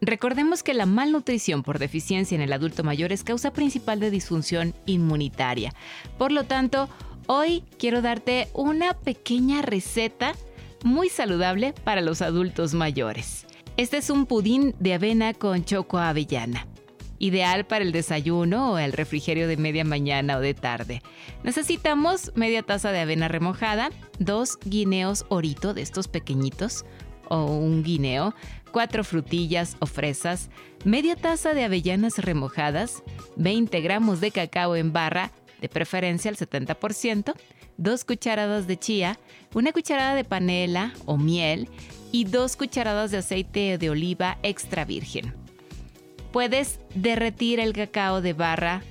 Recordemos que la malnutrición por deficiencia en el adulto mayor es causa principal de disfunción inmunitaria. Por lo tanto, hoy quiero darte una pequeña receta muy saludable para los adultos mayores. Este es un pudín de avena con choco avellana. Ideal para el desayuno o el refrigerio de media mañana o de tarde. Necesitamos media taza de avena remojada, dos guineos orito de estos pequeñitos o un guineo, cuatro frutillas o fresas, media taza de avellanas remojadas, 20 gramos de cacao en barra, de preferencia al 70%, dos cucharadas de chía, una cucharada de panela o miel y dos cucharadas de aceite de oliva extra virgen. Puedes derretir el cacao de barra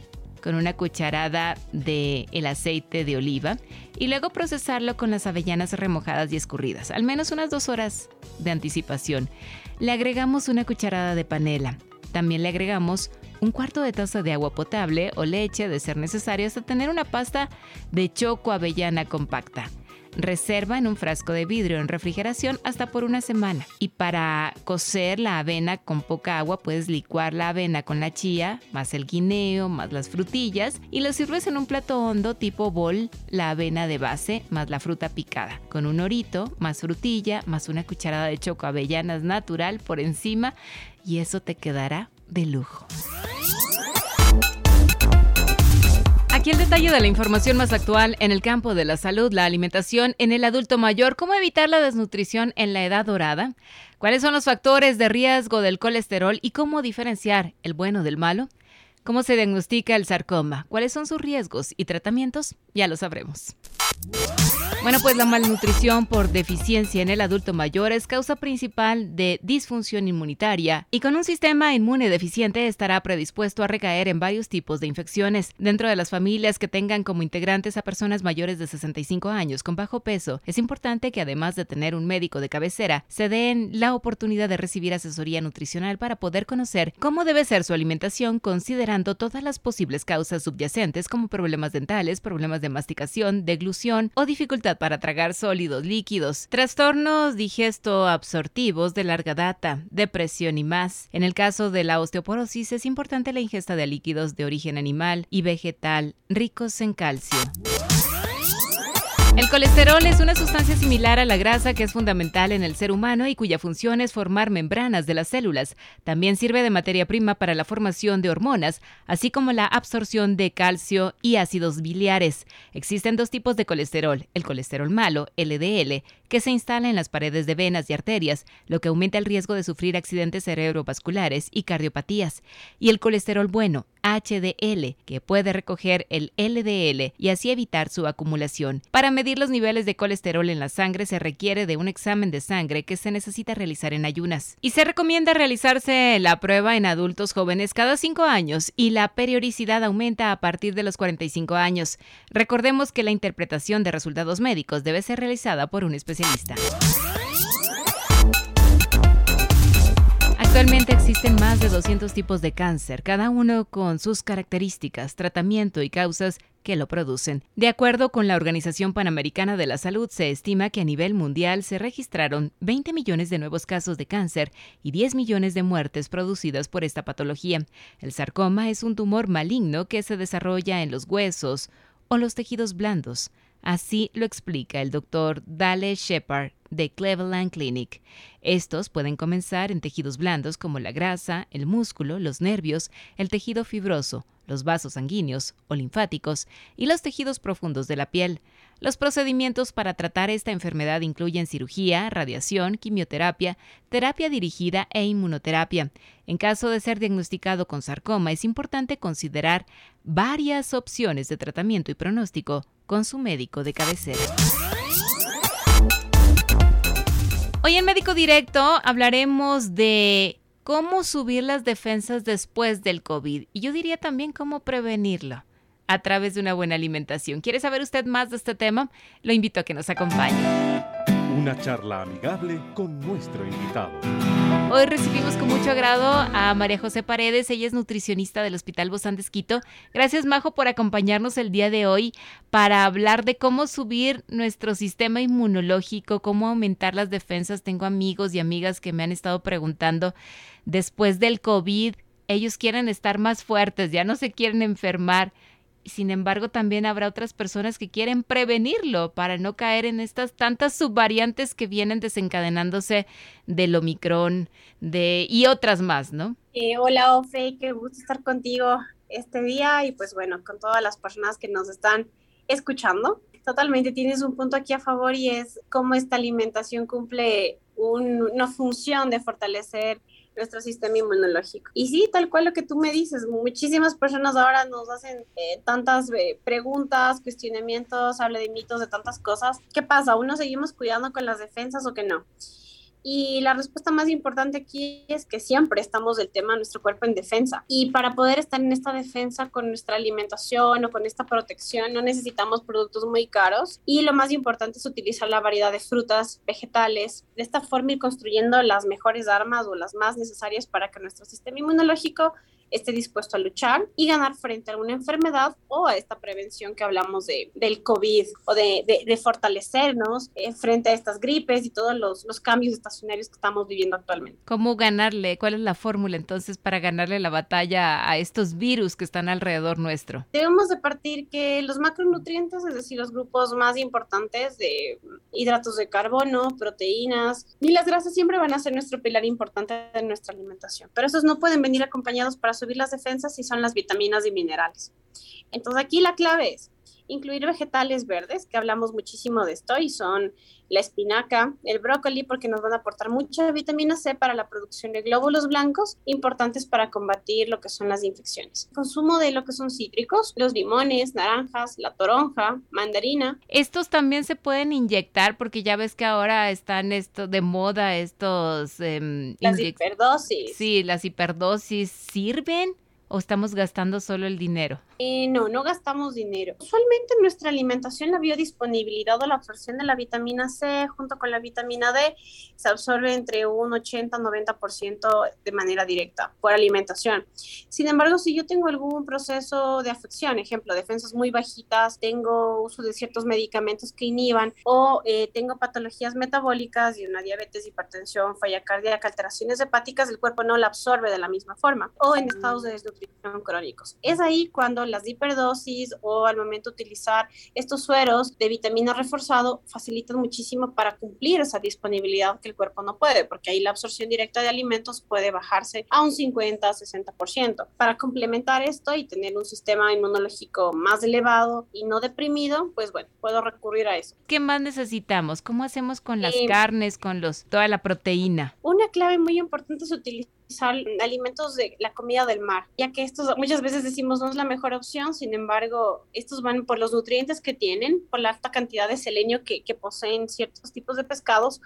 con una cucharada de el aceite de oliva y luego procesarlo con las avellanas remojadas y escurridas, al menos unas dos horas de anticipación. Le agregamos una cucharada de panela. También le agregamos un cuarto de taza de agua potable o leche de ser necesario hasta tener una pasta de choco avellana compacta. Reserva en un frasco de vidrio en refrigeración hasta por una semana. Y para cocer la avena con poca agua puedes licuar la avena con la chía, más el guineo, más las frutillas y lo sirves en un plato hondo tipo bol, la avena de base más la fruta picada, con un orito, más frutilla, más una cucharada de choco avellanas natural por encima y eso te quedará de lujo. El detalle de la información más actual en el campo de la salud, la alimentación en el adulto mayor, cómo evitar la desnutrición en la edad dorada, cuáles son los factores de riesgo del colesterol y cómo diferenciar el bueno del malo, cómo se diagnostica el sarcoma, cuáles son sus riesgos y tratamientos, ya lo sabremos. Bueno, pues la malnutrición por deficiencia en el adulto mayor es causa principal de disfunción inmunitaria y con un sistema inmune deficiente estará predispuesto a recaer en varios tipos de infecciones. Dentro de las familias que tengan como integrantes a personas mayores de 65 años con bajo peso, es importante que además de tener un médico de cabecera, se den la oportunidad de recibir asesoría nutricional para poder conocer cómo debe ser su alimentación considerando todas las posibles causas subyacentes como problemas dentales, problemas de masticación, deglución o para tragar sólidos líquidos, trastornos digesto-absortivos de larga data, depresión y más. En el caso de la osteoporosis es importante la ingesta de líquidos de origen animal y vegetal ricos en calcio. El colesterol es una sustancia similar a la grasa que es fundamental en el ser humano y cuya función es formar membranas de las células. También sirve de materia prima para la formación de hormonas, así como la absorción de calcio y ácidos biliares. Existen dos tipos de colesterol, el colesterol malo, LDL, que se instala en las paredes de venas y arterias, lo que aumenta el riesgo de sufrir accidentes cerebrovasculares y cardiopatías, y el colesterol bueno, HDL, que puede recoger el LDL y así evitar su acumulación. Para medir los niveles de colesterol en la sangre se requiere de un examen de sangre que se necesita realizar en ayunas. Y se recomienda realizarse la prueba en adultos jóvenes cada 5 años y la periodicidad aumenta a partir de los 45 años. Recordemos que la interpretación de resultados médicos debe ser realizada por un especialista. Actualmente existen más de 200 tipos de cáncer, cada uno con sus características, tratamiento y causas que lo producen. De acuerdo con la Organización Panamericana de la Salud, se estima que a nivel mundial se registraron 20 millones de nuevos casos de cáncer y 10 millones de muertes producidas por esta patología. El sarcoma es un tumor maligno que se desarrolla en los huesos o los tejidos blandos. Así lo explica el doctor Dale Shepard de Cleveland Clinic. Estos pueden comenzar en tejidos blandos como la grasa, el músculo, los nervios, el tejido fibroso, los vasos sanguíneos o linfáticos y los tejidos profundos de la piel. Los procedimientos para tratar esta enfermedad incluyen cirugía, radiación, quimioterapia, terapia dirigida e inmunoterapia. En caso de ser diagnosticado con sarcoma, es importante considerar varias opciones de tratamiento y pronóstico con su médico de cabecera. Hoy en Médico Directo hablaremos de cómo subir las defensas después del COVID y yo diría también cómo prevenirlo a través de una buena alimentación. ¿Quiere saber usted más de este tema? Lo invito a que nos acompañe. Una charla amigable con nuestro invitado. Hoy recibimos con mucho agrado a María José Paredes, ella es nutricionista del Hospital Bozán de Esquito. Gracias Majo por acompañarnos el día de hoy para hablar de cómo subir nuestro sistema inmunológico, cómo aumentar las defensas. Tengo amigos y amigas que me han estado preguntando después del COVID, ellos quieren estar más fuertes, ya no se quieren enfermar. Sin embargo, también habrá otras personas que quieren prevenirlo para no caer en estas tantas subvariantes que vienen desencadenándose del Omicron y otras más, ¿no? Eh, hola, Ofe, qué gusto estar contigo este día y pues bueno, con todas las personas que nos están escuchando. Totalmente tienes un punto aquí a favor y es cómo esta alimentación cumple una función de fortalecer nuestro sistema inmunológico. Y sí, tal cual lo que tú me dices, muchísimas personas ahora nos hacen eh, tantas eh, preguntas, cuestionamientos, habla de mitos, de tantas cosas. ¿Qué pasa? ¿Uno seguimos cuidando con las defensas o que no? Y la respuesta más importante aquí es que siempre estamos del tema de nuestro cuerpo en defensa. Y para poder estar en esta defensa con nuestra alimentación o con esta protección, no necesitamos productos muy caros. Y lo más importante es utilizar la variedad de frutas, vegetales. De esta forma ir construyendo las mejores armas o las más necesarias para que nuestro sistema inmunológico esté dispuesto a luchar y ganar frente a una enfermedad o a esta prevención que hablamos de, del COVID o de, de, fortalecernos eh, frente a estas gripes y todos los, los cambios estacionarios que estamos viviendo actualmente. ¿Cómo ganarle? ¿Cuál es la fórmula entonces para ganarle la batalla a estos virus que están alrededor nuestro? Debemos de partir que los macronutrientes, es decir, los grupos más importantes de hidratos de carbono, proteínas y las grasas siempre van a ser nuestro pilar importante de nuestra alimentación, pero esos no pueden venir acompañados para subir las defensas y son las vitaminas y minerales. Entonces aquí la clave es incluir vegetales verdes, que hablamos muchísimo de esto, y son la espinaca, el brócoli, porque nos van a aportar mucha vitamina C para la producción de glóbulos blancos, importantes para combatir lo que son las infecciones. Consumo de lo que son cítricos, los limones, naranjas, la toronja, mandarina. Estos también se pueden inyectar, porque ya ves que ahora están esto de moda estos... Eh, las hiperdosis. Sí, las hiperdosis sirven o estamos gastando solo el dinero? Eh, no, no gastamos dinero. Usualmente en nuestra alimentación la biodisponibilidad o la absorción de la vitamina C junto con la vitamina D se absorbe entre un 80-90% de manera directa por alimentación. Sin embargo, si yo tengo algún proceso de afección, ejemplo, defensas muy bajitas, tengo uso de ciertos medicamentos que inhiban o eh, tengo patologías metabólicas y una diabetes, hipertensión, falla cardíaca, alteraciones hepáticas, el cuerpo no la absorbe de la misma forma o en estados de desnutrición crónicos. Es ahí cuando las hiperdosis o al momento de utilizar estos sueros de vitamina reforzado facilitan muchísimo para cumplir esa disponibilidad que el cuerpo no puede, porque ahí la absorción directa de alimentos puede bajarse a un 50-60%. Para complementar esto y tener un sistema inmunológico más elevado y no deprimido, pues bueno, puedo recurrir a eso. ¿Qué más necesitamos? ¿Cómo hacemos con las eh, carnes, con los toda la proteína? Una clave muy importante es utilizar alimentos de la comida del mar, ya que estos muchas veces decimos no es la mejor opción, sin embargo, estos van por los nutrientes que tienen, por la alta cantidad de selenio que, que poseen ciertos tipos de pescados,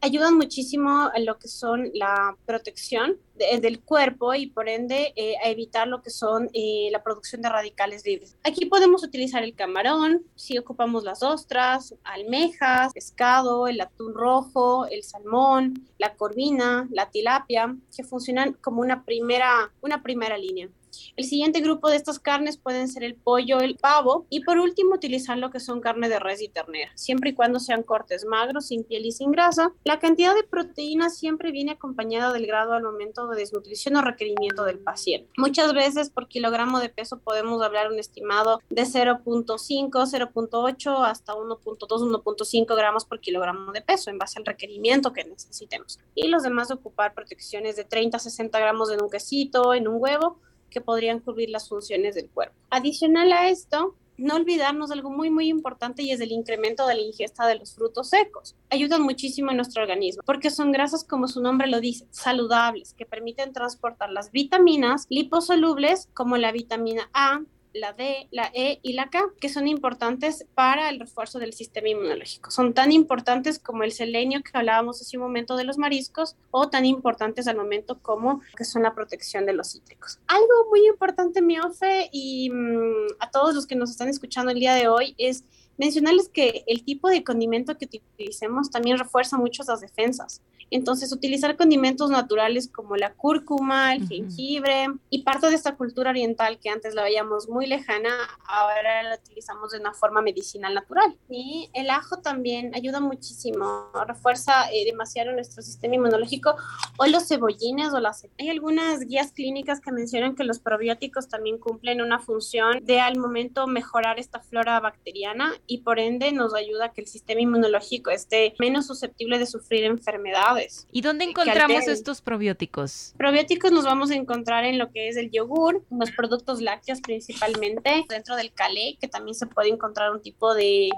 ayudan muchísimo a lo que son la protección del cuerpo y por ende eh, a evitar lo que son eh, la producción de radicales libres. Aquí podemos utilizar el camarón, si ocupamos las ostras, almejas, pescado, el atún rojo, el salmón, la corvina, la tilapia, que funcionan como una primera, una primera línea. El siguiente grupo de estas carnes pueden ser el pollo, el pavo y por último utilizar lo que son carne de res y ternera, siempre y cuando sean cortes magros, sin piel y sin grasa. La cantidad de proteínas siempre viene acompañada del grado al momento de desnutrición o requerimiento del paciente. Muchas veces por kilogramo de peso podemos hablar un estimado de 0.5, 0.8 hasta 1.2, 1.5 gramos por kilogramo de peso en base al requerimiento que necesitemos. Y los demás ocupar protecciones de 30 a 60 gramos en un quesito, en un huevo que podrían cubrir las funciones del cuerpo. Adicional a esto, no olvidarnos de algo muy, muy importante y es el incremento de la ingesta de los frutos secos. Ayudan muchísimo a nuestro organismo porque son grasas, como su nombre lo dice, saludables, que permiten transportar las vitaminas liposolubles como la vitamina A, la D, la E y la K, que son importantes para el refuerzo del sistema inmunológico. Son tan importantes como el selenio que hablábamos hace un momento de los mariscos o tan importantes al momento como que son la protección de los cítricos. Algo muy importante, Miofe, y mm, a todos los que nos están escuchando el día de hoy es mencionarles que el tipo de condimento que utilicemos también refuerza mucho las defensas. Entonces, utilizar condimentos naturales como la cúrcuma, el jengibre y parte de esta cultura oriental que antes la veíamos muy lejana, ahora la utilizamos de una forma medicinal natural. Y el ajo también ayuda muchísimo, refuerza eh, demasiado nuestro sistema inmunológico o los cebollines o las... Hay algunas guías clínicas que mencionan que los probióticos también cumplen una función de al momento mejorar esta flora bacteriana y por ende nos ayuda a que el sistema inmunológico esté menos susceptible de sufrir enfermedades ¿Y dónde encontramos estos probióticos? Probióticos nos vamos a encontrar en lo que es el yogur, los productos lácteos principalmente, dentro del calé, que también se puede encontrar un tipo de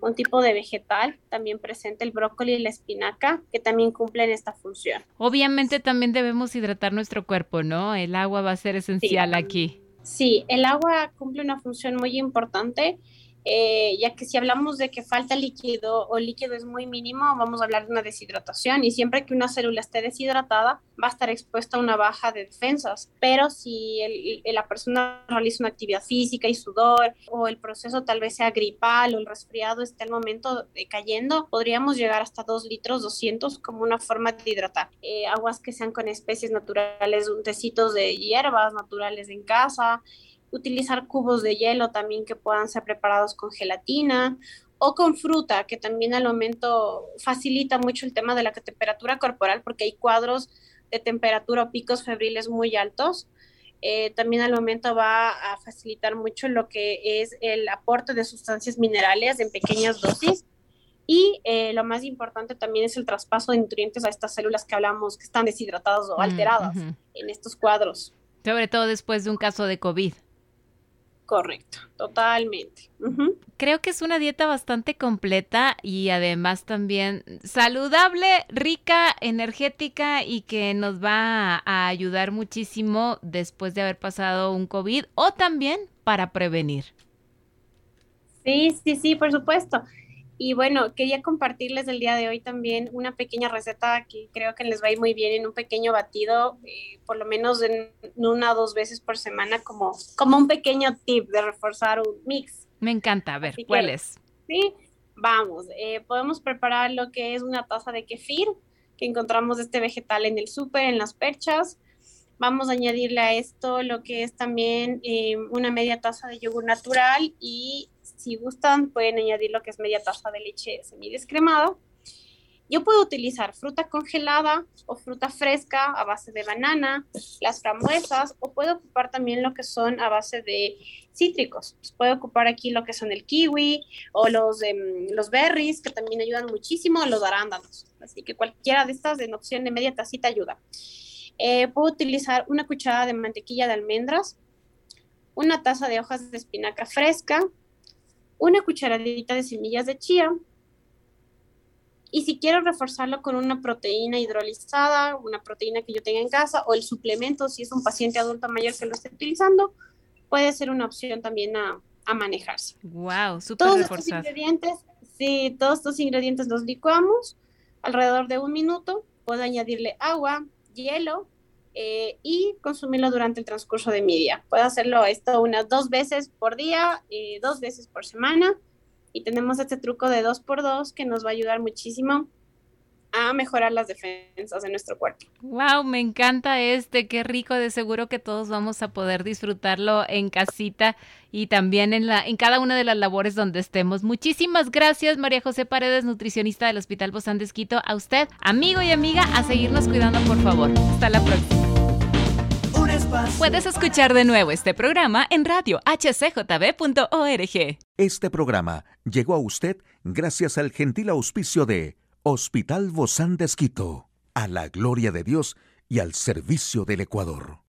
un tipo de vegetal, también presente el brócoli y la espinaca, que también cumplen esta función. Obviamente también debemos hidratar nuestro cuerpo, ¿no? El agua va a ser esencial aquí. Sí, el agua cumple una función muy importante eh, ya que si hablamos de que falta líquido o líquido es muy mínimo, vamos a hablar de una deshidratación y siempre que una célula esté deshidratada va a estar expuesta a una baja de defensas, pero si la persona realiza una actividad física y sudor o el proceso tal vez sea gripal o el resfriado esté al momento cayendo, podríamos llegar hasta 2 litros 200 como una forma de hidratar. Eh, aguas que sean con especies naturales, un tecitos de hierbas naturales en casa, utilizar cubos de hielo también que puedan ser preparados con gelatina o con fruta, que también al momento facilita mucho el tema de la temperatura corporal porque hay cuadros de temperatura o picos febriles muy altos. Eh, también al momento va a facilitar mucho lo que es el aporte de sustancias minerales en pequeñas dosis. Y eh, lo más importante también es el traspaso de nutrientes a estas células que hablamos que están deshidratadas o mm, alteradas en estos cuadros. Sobre todo después de un caso de COVID. Correcto, totalmente. Creo que es una dieta bastante completa y además también saludable, rica, energética y que nos va a ayudar muchísimo después de haber pasado un COVID o también para prevenir. Sí, sí, sí, por supuesto. Y bueno, quería compartirles el día de hoy también una pequeña receta que creo que les va a ir muy bien en un pequeño batido, eh, por lo menos en una o dos veces por semana, como, como un pequeño tip de reforzar un mix. Me encanta, a ver, ¿cuál es? Sí, vamos, eh, podemos preparar lo que es una taza de kefir, que encontramos este vegetal en el súper, en las perchas. Vamos a añadirle a esto lo que es también eh, una media taza de yogur natural y si gustan, pueden añadir lo que es media taza de leche semidescremada. Yo puedo utilizar fruta congelada o fruta fresca a base de banana, las frambuesas, o puedo ocupar también lo que son a base de cítricos. Pues puedo ocupar aquí lo que son el kiwi o los, em, los berries, que también ayudan muchísimo, los arándanos. Así que cualquiera de estas en opción de media tacita ayuda. Eh, puedo utilizar una cucharada de mantequilla de almendras, una taza de hojas de espinaca fresca, una cucharadita de semillas de chía. Y si quiero reforzarlo con una proteína hidrolizada, una proteína que yo tenga en casa o el suplemento, si es un paciente adulto mayor que lo esté utilizando, puede ser una opción también a, manejarse. Wow, súper Todos estos ingredientes, sí, todos estos ingredientes los licuamos alrededor de un minuto. Puedo añadirle agua, hielo eh, y consumirlo durante el transcurso de mi día. Puedo hacerlo esto unas dos veces por día, eh, dos veces por semana y tenemos este truco de dos por dos que nos va a ayudar muchísimo a mejorar las defensas de nuestro cuerpo. Wow, me encanta este, qué rico, de seguro que todos vamos a poder disfrutarlo en casita y también en la en cada una de las labores donde estemos. Muchísimas gracias, María José Paredes, nutricionista del Hospital Bozán de Esquito. A usted, amigo y amiga, a seguirnos cuidando, por favor. Hasta la próxima. Puedes escuchar de nuevo este programa en radio hcjb.org. Este programa llegó a usted gracias al gentil auspicio de Hospital Bozán de Esquito, a la gloria de Dios y al servicio del Ecuador.